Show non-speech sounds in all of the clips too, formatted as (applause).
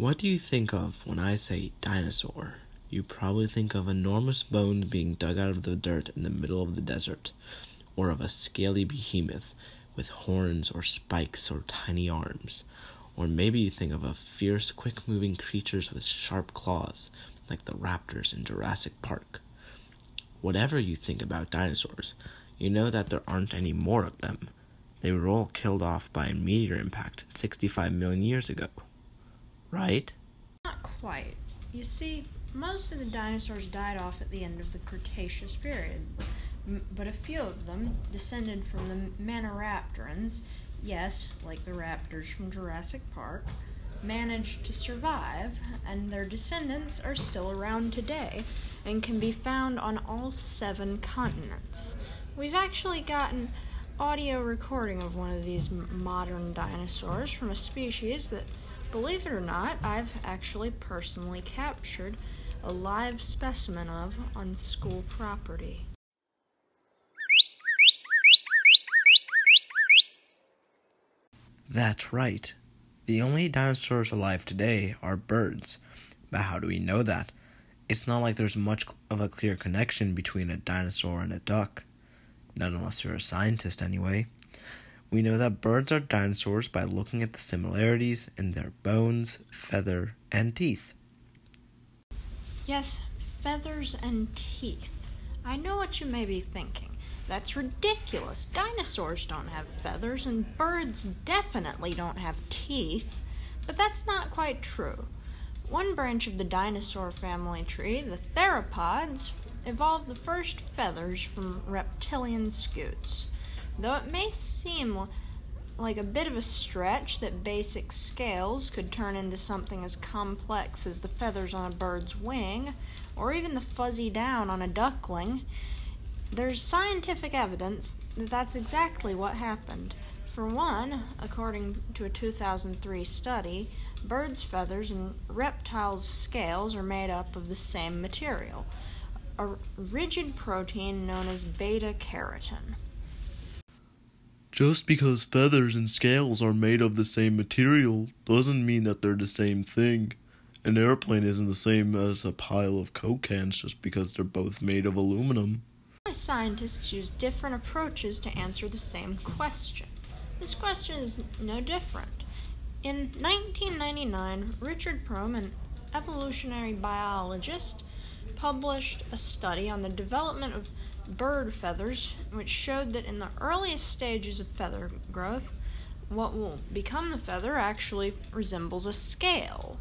What do you think of when I say dinosaur? You probably think of enormous bones being dug out of the dirt in the middle of the desert, or of a scaly behemoth with horns or spikes or tiny arms. Or maybe you think of a fierce, quick moving creatures with sharp claws, like the raptors in Jurassic Park. Whatever you think about dinosaurs, you know that there aren't any more of them. They were all killed off by a meteor impact 65 million years ago right? Not quite. You see, most of the dinosaurs died off at the end of the Cretaceous period, but a few of them descended from the Maniraptorans, yes, like the raptors from Jurassic Park, managed to survive, and their descendants are still around today and can be found on all seven continents. We've actually gotten audio recording of one of these modern dinosaurs from a species that Believe it or not, I've actually personally captured a live specimen of on school property. That's right. The only dinosaurs alive today are birds. But how do we know that? It's not like there's much of a clear connection between a dinosaur and a duck. Not unless you're a scientist, anyway. We know that birds are dinosaurs by looking at the similarities in their bones, feather, and teeth. Yes, feathers and teeth. I know what you may be thinking. That's ridiculous. Dinosaurs don't have feathers, and birds definitely don't have teeth. But that's not quite true. One branch of the dinosaur family tree, the theropods, evolved the first feathers from reptilian scutes. Though it may seem like a bit of a stretch that basic scales could turn into something as complex as the feathers on a bird's wing, or even the fuzzy down on a duckling, there's scientific evidence that that's exactly what happened. For one, according to a 2003 study, birds' feathers and reptiles' scales are made up of the same material, a rigid protein known as beta keratin. Just because feathers and scales are made of the same material doesn't mean that they're the same thing. An airplane isn't the same as a pile of Coke cans just because they're both made of aluminum. Scientists use different approaches to answer the same question. This question is no different. In 1999, Richard Prum, an evolutionary biologist, published a study on the development of bird feathers, which showed that in the earliest stages of feather growth, what will become the feather actually resembles a scale.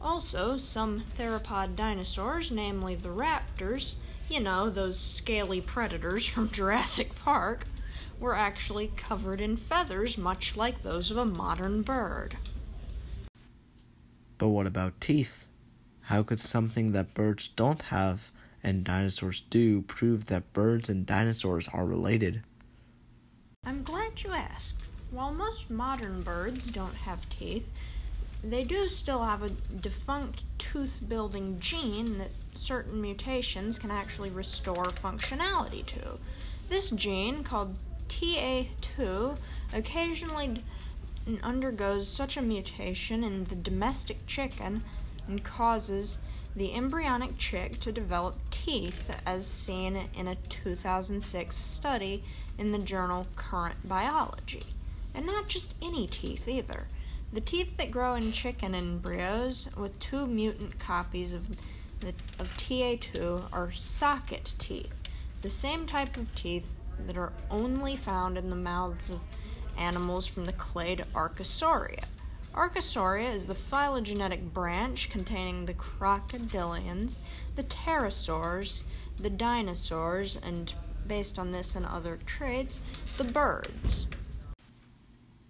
Also, some theropod dinosaurs, namely the raptors, you know, those scaly predators (laughs) from Jurassic Park, were actually covered in feathers, much like those of a modern bird. But what about teeth? How could something that birds don't have and dinosaurs do prove that birds and dinosaurs are related. I'm glad you asked. While most modern birds don't have teeth, they do still have a defunct tooth building gene that certain mutations can actually restore functionality to. This gene, called TA2, occasionally undergoes such a mutation in the domestic chicken and causes the embryonic chick to develop teeth, as seen in a 2006 study in the journal Current Biology. And not just any teeth either. The teeth that grow in chicken embryos with two mutant copies of, the, of TA2 are socket teeth, the same type of teeth that are only found in the mouths of animals from the clade Archosauria. Archosauria is the phylogenetic branch containing the crocodilians, the pterosaurs, the dinosaurs, and based on this and other traits, the birds.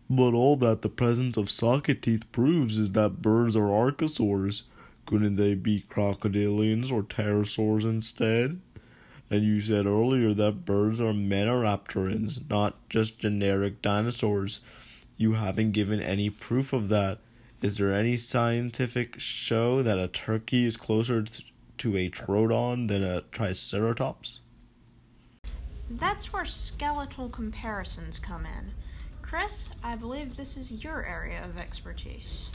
But all that the presence of socket teeth proves is that birds are archosaurs. Couldn't they be crocodilians or pterosaurs instead? And you said earlier that birds are maniraptorans, not just generic dinosaurs. You haven't given any proof of that. Is there any scientific show that a turkey is closer to a troodon than a triceratops? That's where skeletal comparisons come in. Chris, I believe this is your area of expertise.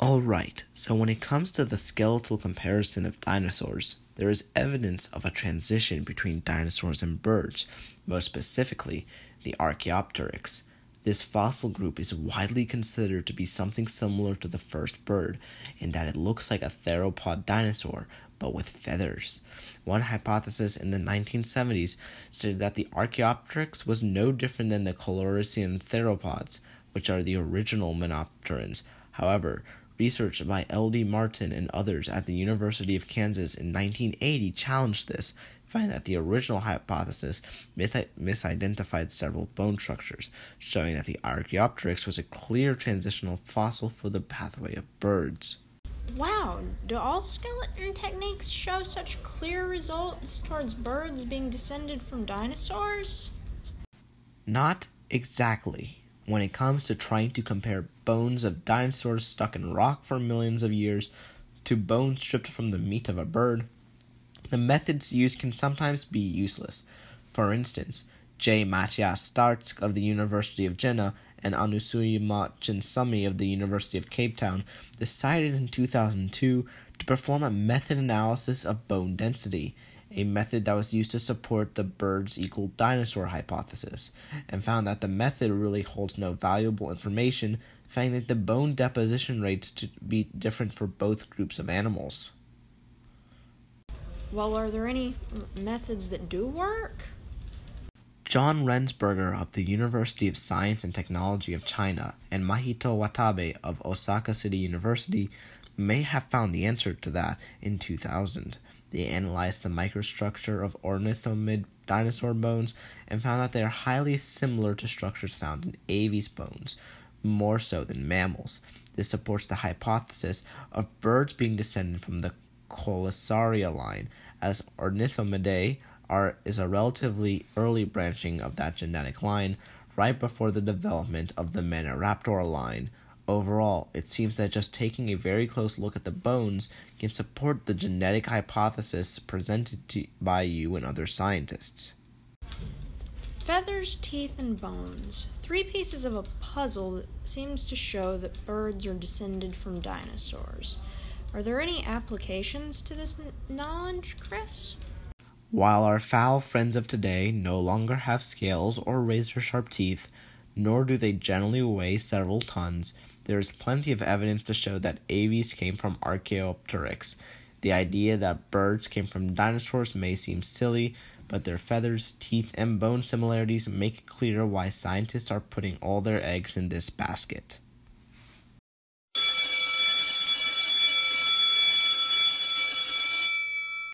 Alright, so when it comes to the skeletal comparison of dinosaurs, there is evidence of a transition between dinosaurs and birds, most specifically, the Archaeopteryx. This fossil group is widely considered to be something similar to the first bird, in that it looks like a theropod dinosaur, but with feathers. One hypothesis in the 1970s stated that the Archaeopteryx was no different than the Coelurosaurian theropods, which are the original Maniraptorans. However, research by L.D. Martin and others at the University of Kansas in 1980 challenged this, finding that the original hypothesis misidentified several bone structures, showing that the Archaeopteryx was a clear transitional fossil for the pathway of birds. Wow, do all skeleton techniques show such clear results towards birds being descended from dinosaurs? Not exactly. When it comes to trying to compare bones of dinosaurs stuck in rock for millions of years to bones stripped from the meat of a bird, the methods used can sometimes be useless. For instance, J. Matthias Starck of the University of Jena and Anusuyama Chinsamy of the University of Cape Town decided in 2002 to perform a method analysis of bone density, a method that was used to support the birds equal dinosaur hypothesis, and found that the method really holds no valuable information, finding that the bone deposition rates to be different for both groups of animals. Well, are there any methods that do work? John Rensberger of the University of Science and Technology of China and Mahito Watabe of Osaka City University may have found the answer to that in 2000. They analyzed the microstructure of ornithomid dinosaur bones and found that they are highly similar to structures found in aves bones, more so than mammals. This supports the hypothesis of birds being descended from the Coelurosauria line, as Ornithomidae are, is a relatively early branching of that genetic line, right before the development of the Maniraptor line. Overall, it seems that just taking a very close look at the bones can support the genetic hypothesis presented to, by you and other scientists. Feathers, teeth, and bones. Three pieces of a puzzle that seems to show that birds are descended from dinosaurs. Are there any applications to this knowledge, Chris? While our fowl friends of today no longer have scales or razor sharp teeth, nor do they generally weigh several tons, there is plenty of evidence to show that aves came from Archaeopteryx. The idea that birds came from dinosaurs may seem silly, but their feathers, teeth, and bone similarities make it clear why scientists are putting all their eggs in this basket.